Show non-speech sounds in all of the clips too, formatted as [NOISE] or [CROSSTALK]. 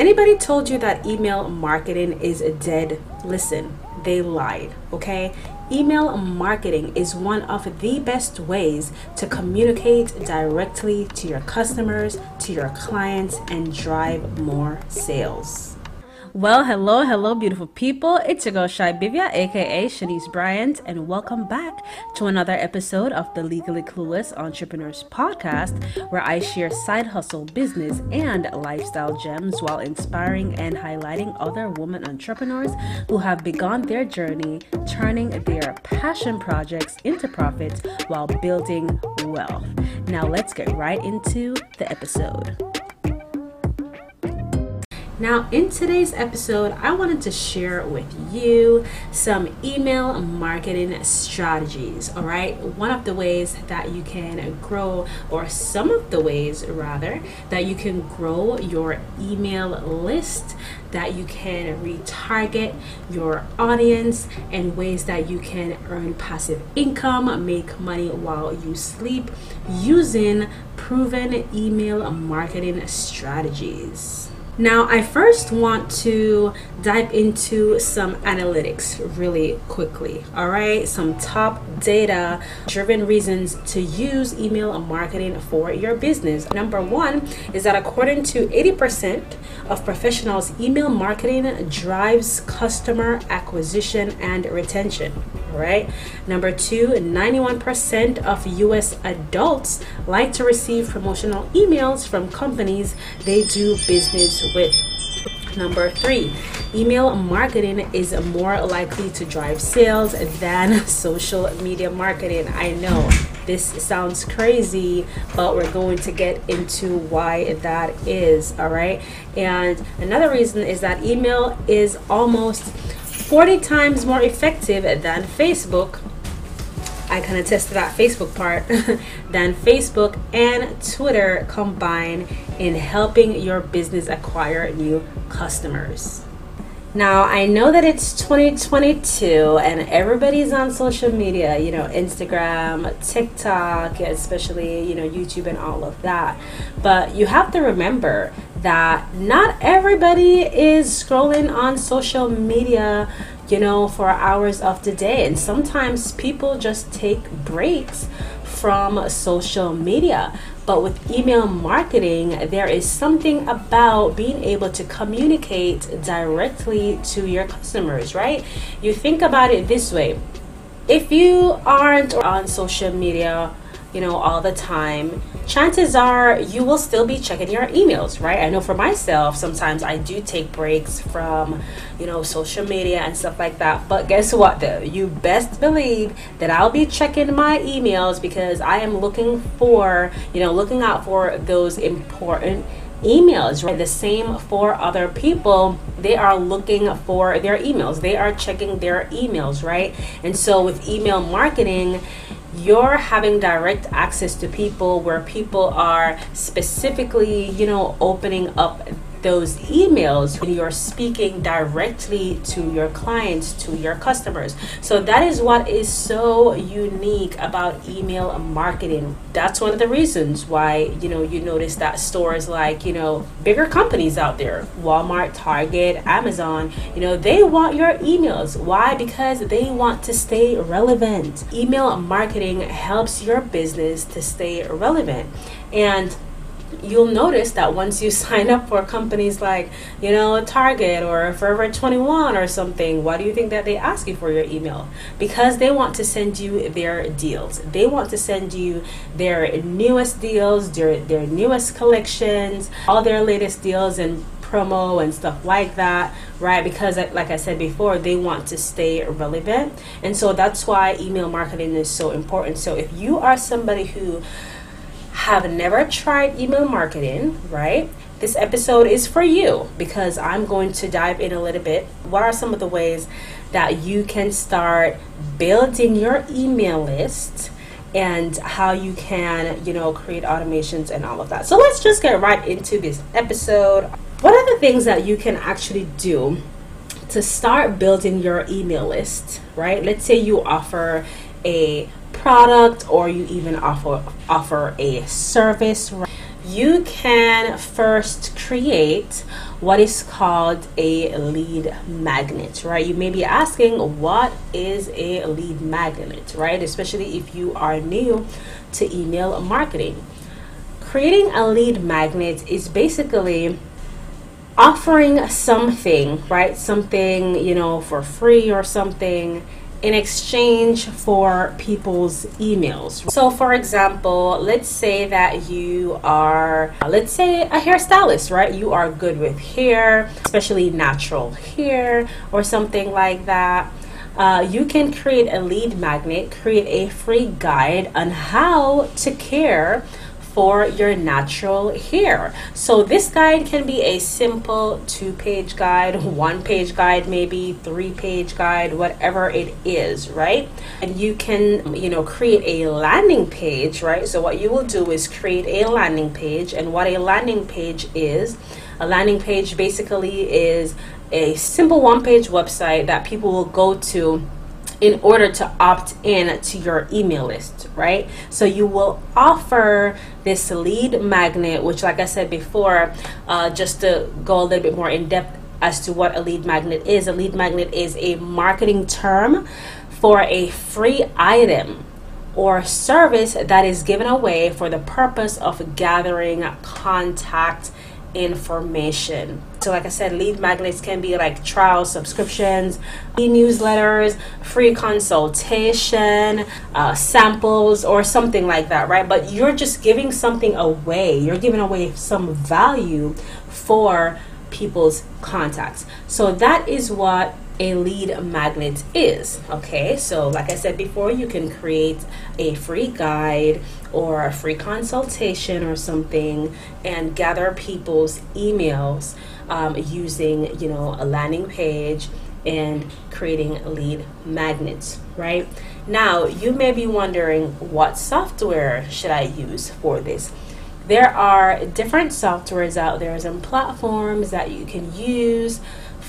Anybody told you that email marketing is dead? Listen, they lied, okay? Email marketing is one of the best ways to communicate directly to your customers, to your clients, and drive more sales. Well, hello, hello, beautiful people. It's your girl Shy Bivia, aka Shanice Bryant, and welcome back to another episode of the Legally Clueless Entrepreneurs Podcast, where I share side hustle, business, and lifestyle gems while inspiring and highlighting other women entrepreneurs who have begun their journey turning their passion projects into profits while building wealth. Now, let's get right into the episode. Now, in today's episode, I wanted to share with you some email marketing strategies. All right, one of the ways that you can grow, or some of the ways rather, that you can grow your email list, that you can retarget your audience, and ways that you can earn passive income, make money while you sleep using proven email marketing strategies. Now, I first want to dive into some analytics really quickly. All right, some top data driven reasons to use email marketing for your business. Number one is that according to 80% of professionals, email marketing drives customer acquisition and retention. Right, number two, 91% of US adults like to receive promotional emails from companies they do business with. Number three, email marketing is more likely to drive sales than [LAUGHS] social media marketing. I know this sounds crazy, but we're going to get into why that is. All right. And another reason is that email is almost 40 times more effective than Facebook I can attest to that Facebook part, [LAUGHS] than Facebook and Twitter combine in helping your business acquire new customers. Now, I know that it's 2022 and everybody's on social media, you know, Instagram, TikTok, especially, you know, YouTube and all of that. But you have to remember that not everybody is scrolling on social media you know, for hours of the day. And sometimes people just take breaks from social media. But with email marketing, there is something about being able to communicate directly to your customers, right? You think about it this way if you aren't on social media, you know, all the time, chances are you will still be checking your emails, right? I know for myself, sometimes I do take breaks from, you know, social media and stuff like that. But guess what, though? You best believe that I'll be checking my emails because I am looking for, you know, looking out for those important emails right the same for other people they are looking for their emails they are checking their emails right and so with email marketing you're having direct access to people where people are specifically, you know, opening up those emails when you're speaking directly to your clients, to your customers. So that is what is so unique about email marketing. That's one of the reasons why, you know, you notice that stores like, you know, bigger companies out there, Walmart, Target, Amazon, you know, they want your emails. Why? Because they want to stay relevant. Email marketing helps your business to stay relevant. And you'll notice that once you [LAUGHS] sign up for companies like, you know, Target or Forever 21 or something, why do you think that they ask you for your email? Because they want to send you their deals. They want to send you their newest deals, their, their newest collections, all their latest deals and promo and stuff like that, right? Because, like I said before, they want to stay relevant. And so that's why email marketing is so important. So if you are somebody who have never tried email marketing, right? This episode is for you because I'm going to dive in a little bit. What are some of the ways that you can start building your email list? and how you can, you know, create automations and all of that. So let's just get right into this episode. What are the things that you can actually do to start building your email list, right? Let's say you offer a product or you even offer offer a service you can first create what is called a lead magnet, right? You may be asking, what is a lead magnet, right? Especially if you are new to email marketing. Creating a lead magnet is basically offering something, right? Something, you know, for free or something in exchange for people's emails. So, for example, let's say that you are, let's say, a hairstylist, right? You are good with hair, especially natural hair or something like that. Uh, you can create a lead magnet, create a free guide on how to care for your natural hair. So this guide can be a simple two page guide, one page guide, maybe three page guide, whatever it is, right? And you can, you know, create a landing page, right? So what you will do is create a landing page and what a landing page is, a landing page basically is a simple one page website that people will go to in order to opt in to your email list, right? So you will offer this lead magnet, which, like I said before, uh, just to go a little bit more in depth as to what a lead magnet is. A lead magnet is a marketing term for a free item or service that is given away for the purpose of gathering contact information. So, like I said, lead magnets can be like trial subscriptions, e newsletters, free consultation, uh, samples, or something like that, right? But you're just giving something away, you're giving away some value for people's contacts. So, that is what a lead magnet is. Okay, so like I said before, you can create a free guide or a free consultation or something and gather people's emails um, using, you know, a landing page and creating lead magnets, right? Now, you may be wondering what software should I use for this? There are different softwares out there and platforms that you can use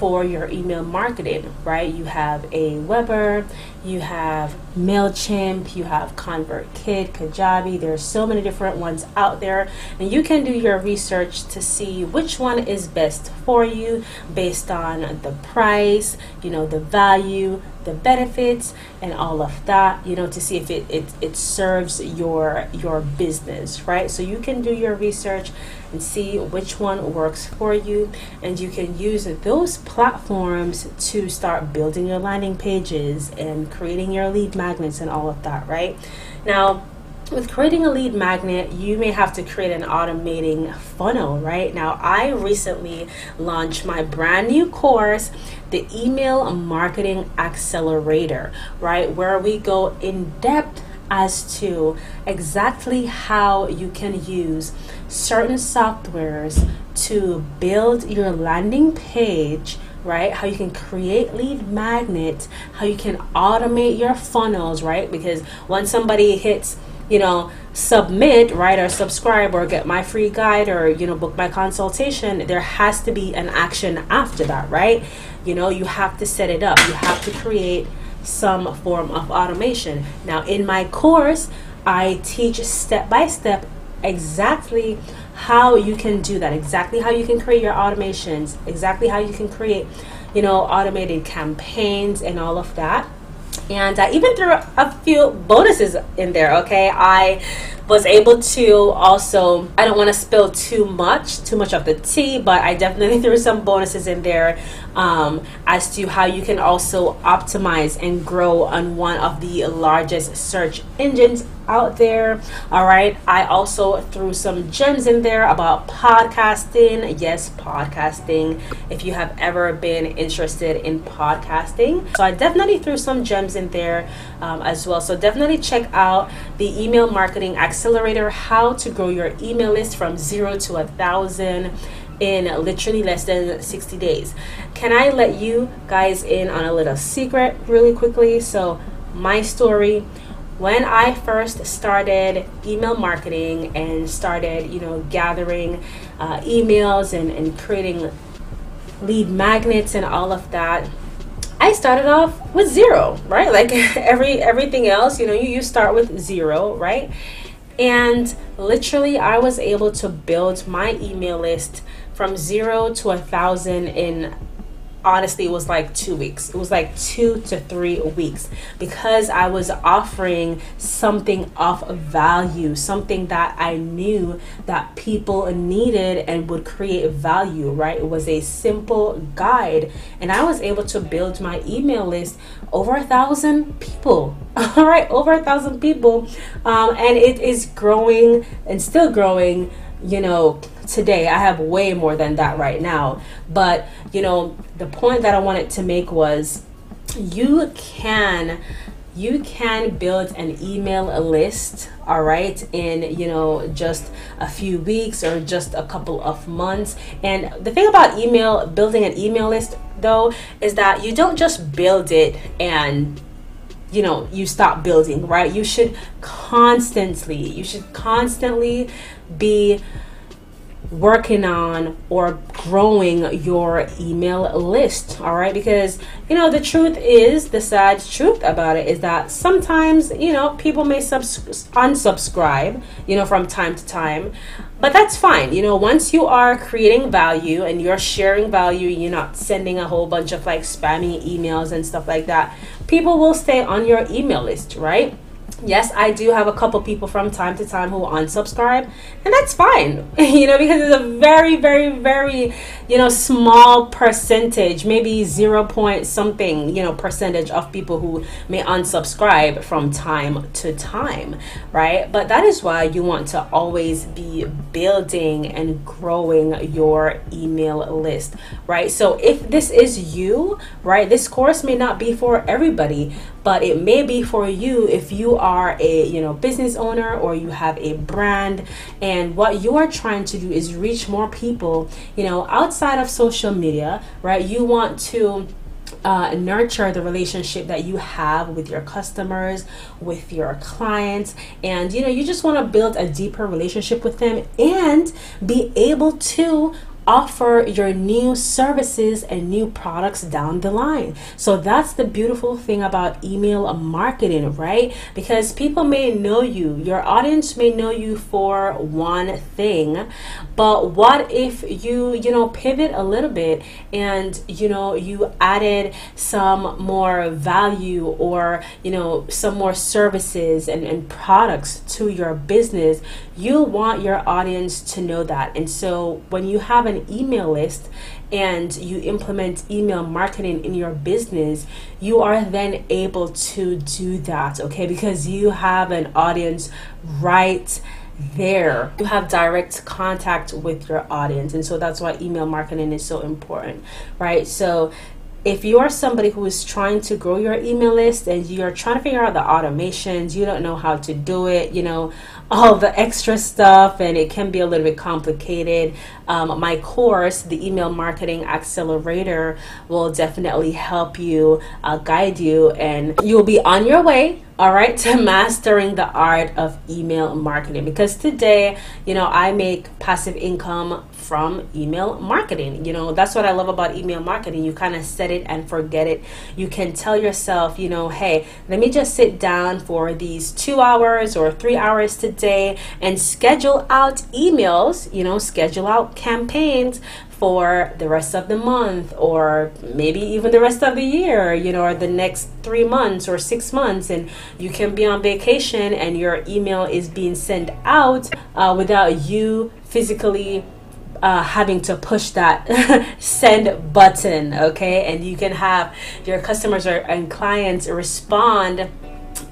for your email marketing, right? You have AWeber, you have MailChimp, you have ConvertKit, Kajabi. There's so many different ones out there, and you can do your research to see which one is best for you based on the price, you know, the value, the benefits and all of that you know to see if it, it, it serves your your business right? So you can do your research and see which one works for you and you can use those platforms to start building your landing pages and creating your lead magnets and all of that right? Now with creating a lead magnet, you may have to create an automating funnel, right? Now, I recently launched my brand new course, the Email Marketing Accelerator, right? Where we go in depth as to exactly how you can use certain softwares to build your landing page right? How you can create lead magnets, how you can automate your funnels, right? Because once somebody hits you know, submit, right, or subscribe or get my free guide or, you know, book my consultation, there has to be an action after that, right? You know, you have to set it up. You have to create some form of automation. Now, in my course, I teach step by step exactly how you can do that, exactly how you can create your automations, exactly how you can create, you know, automated campaigns and all of that and I even threw a few bonuses in there. Okay, I was able to also I don't want to spill too much too much of the tea but I definitely [LAUGHS] threw some bonuses in there um, as to how you can also optimize and grow on one of the largest search engines out there. All right I also threw some gems in there about podcasting. Yes podcasting if you have ever been interested in podcasting. So I definitely threw some gems in there um, as well. So definitely check out the email marketing access accelerator how to grow your email list from zero to a thousand in literally less than 60 days. Can I let you guys in on a little secret really quickly? So, my story when I first started email marketing and started, you know, gathering uh, emails and, and creating lead magnets and all of that, I started off with zero, right? Like [LAUGHS] every everything else, you know, you, you start with zero, right? And literally, I was able to build my email list from zero to a thousand in honestly it was like two weeks. It was like two to three weeks because i was offering something of value something that i knew that people needed and would create value right? It was a simple guide and i was able to build my email list over a thousand people [LAUGHS] all right? Over a thousand people um, and it is growing and still growing you know today. I have way more than that right now. But, you know, the point that I wanted to make was you can you can build an email list all right in you know just a few weeks or just a couple of months and the thing about email building an email list though is that you don't just build it and you know you stop building right you should constantly you should constantly be working on or growing your email list all right? Because you know the truth is the sad truth about it is that sometimes you know people may subs- unsubscribe you know from time to time but that's fine. You know once you are creating value and you're sharing value you're not sending a whole bunch of like spammy emails and stuff like that people will stay on your email list right yes, I do have a couple people from time to time who unsubscribe, and that's fine, [LAUGHS] you know, because it's a very, very, very, you know, small percentage, maybe zero point something, you know, percentage of people who may unsubscribe from time to time, right? But that is why you want to always be building and growing your email list, right? So if this is you, right, this course may not be for everybody, but it may be for you if you are a you know business owner or you have a brand. And what you are trying to do is reach more people you know outside of social media right? You want to uh, nurture the relationship that you have with your customers, with your clients, and you know, you just want to build a deeper relationship with them and be able to offer your new services and new products down the line. So that's the beautiful thing about email marketing, right? Because people may know you, your audience may know you for one thing, but what if you, you know, pivot a little bit and, you know, you added some more value or, you know, some more services and, and products to your business? You want your audience to know that. And so when you have an email list and you implement email marketing in your business, you are then able to do that, okay? Because you have an audience right there. You have direct contact with your audience. And so that's why email marketing is so important, right? So if you are somebody who is trying to grow your email list and you're trying to figure out the automations, you don't know how to do it, you know, [LAUGHS] all the extra stuff, and it can be a little bit complicated. Um, my course, the Email Marketing Accelerator, will definitely help you, uh, guide you, and you'll be on your way all right [LAUGHS] to mastering the art of email marketing because today you know i make passive income from email marketing. You know that's what i love about email marketing. You kind of set it and forget it. You can tell yourself you know hey let me just sit down for these two hours or three hours today and schedule out emails you know schedule out campaigns for the rest of the month or maybe even the rest of the year, you know, or the next three months or six months. And you can be on vacation and your email is being sent out uh, without you physically uh, having to push that [LAUGHS] send button, okay? And you can have your customers or, and clients respond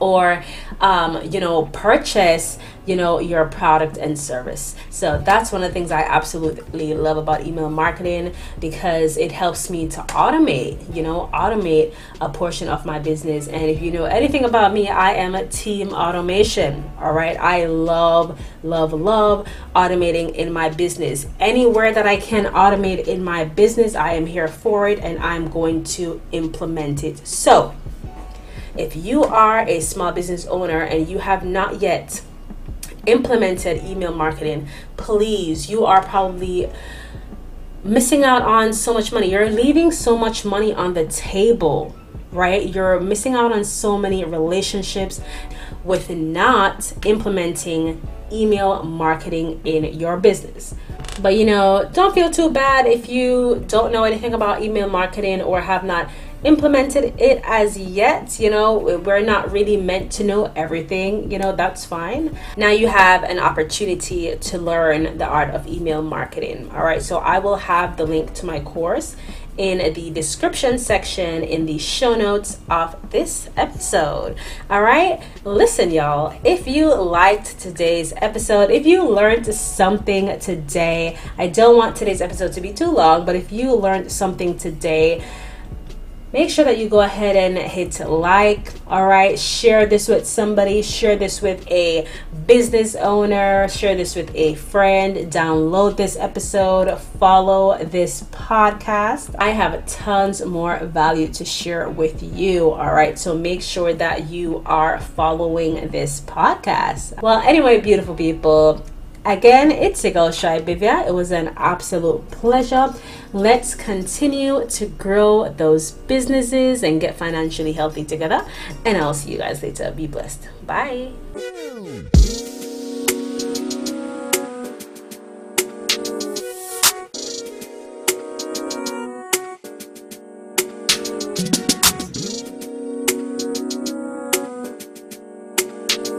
or um, you know purchase you know your product and service. So that's one of the things i absolutely love about email marketing because it helps me to automate you know automate a portion of my business. And if you know anything about me i am a team automation all right? I love love love automating in my business. Anywhere that i can automate in my business i am here for it and i'm going to implement it. So if you are a small business owner and you have not yet implemented email marketing, please, you are probably missing out on so much money. You're leaving so much money on the table, right? You're missing out on so many relationships with not implementing email marketing in your business. But you know, don't feel too bad if you don't know anything about email marketing or have not implemented it as yet. You know, we're not really meant to know everything, you know, that's fine. Now you have an opportunity to learn the art of email marketing. All right, so I will have the link to my course in the description section in the show notes of this episode. All right, listen, y'all. If you liked today's episode, if you learned something today, I don't want today's episode to be too long, but if you learned something today, make sure that you go ahead and hit like all right? Share this with somebody. Share this with a business owner. Share this with a friend. Download this episode. Follow this podcast. I have tons more value to share with you all right? So make sure that you are following this podcast. Well anyway beautiful people Again, it's girl Shy Bivia. It was an absolute pleasure. Let's continue to grow those businesses and get financially healthy together. And I'll see you guys later. Be blessed. Bye.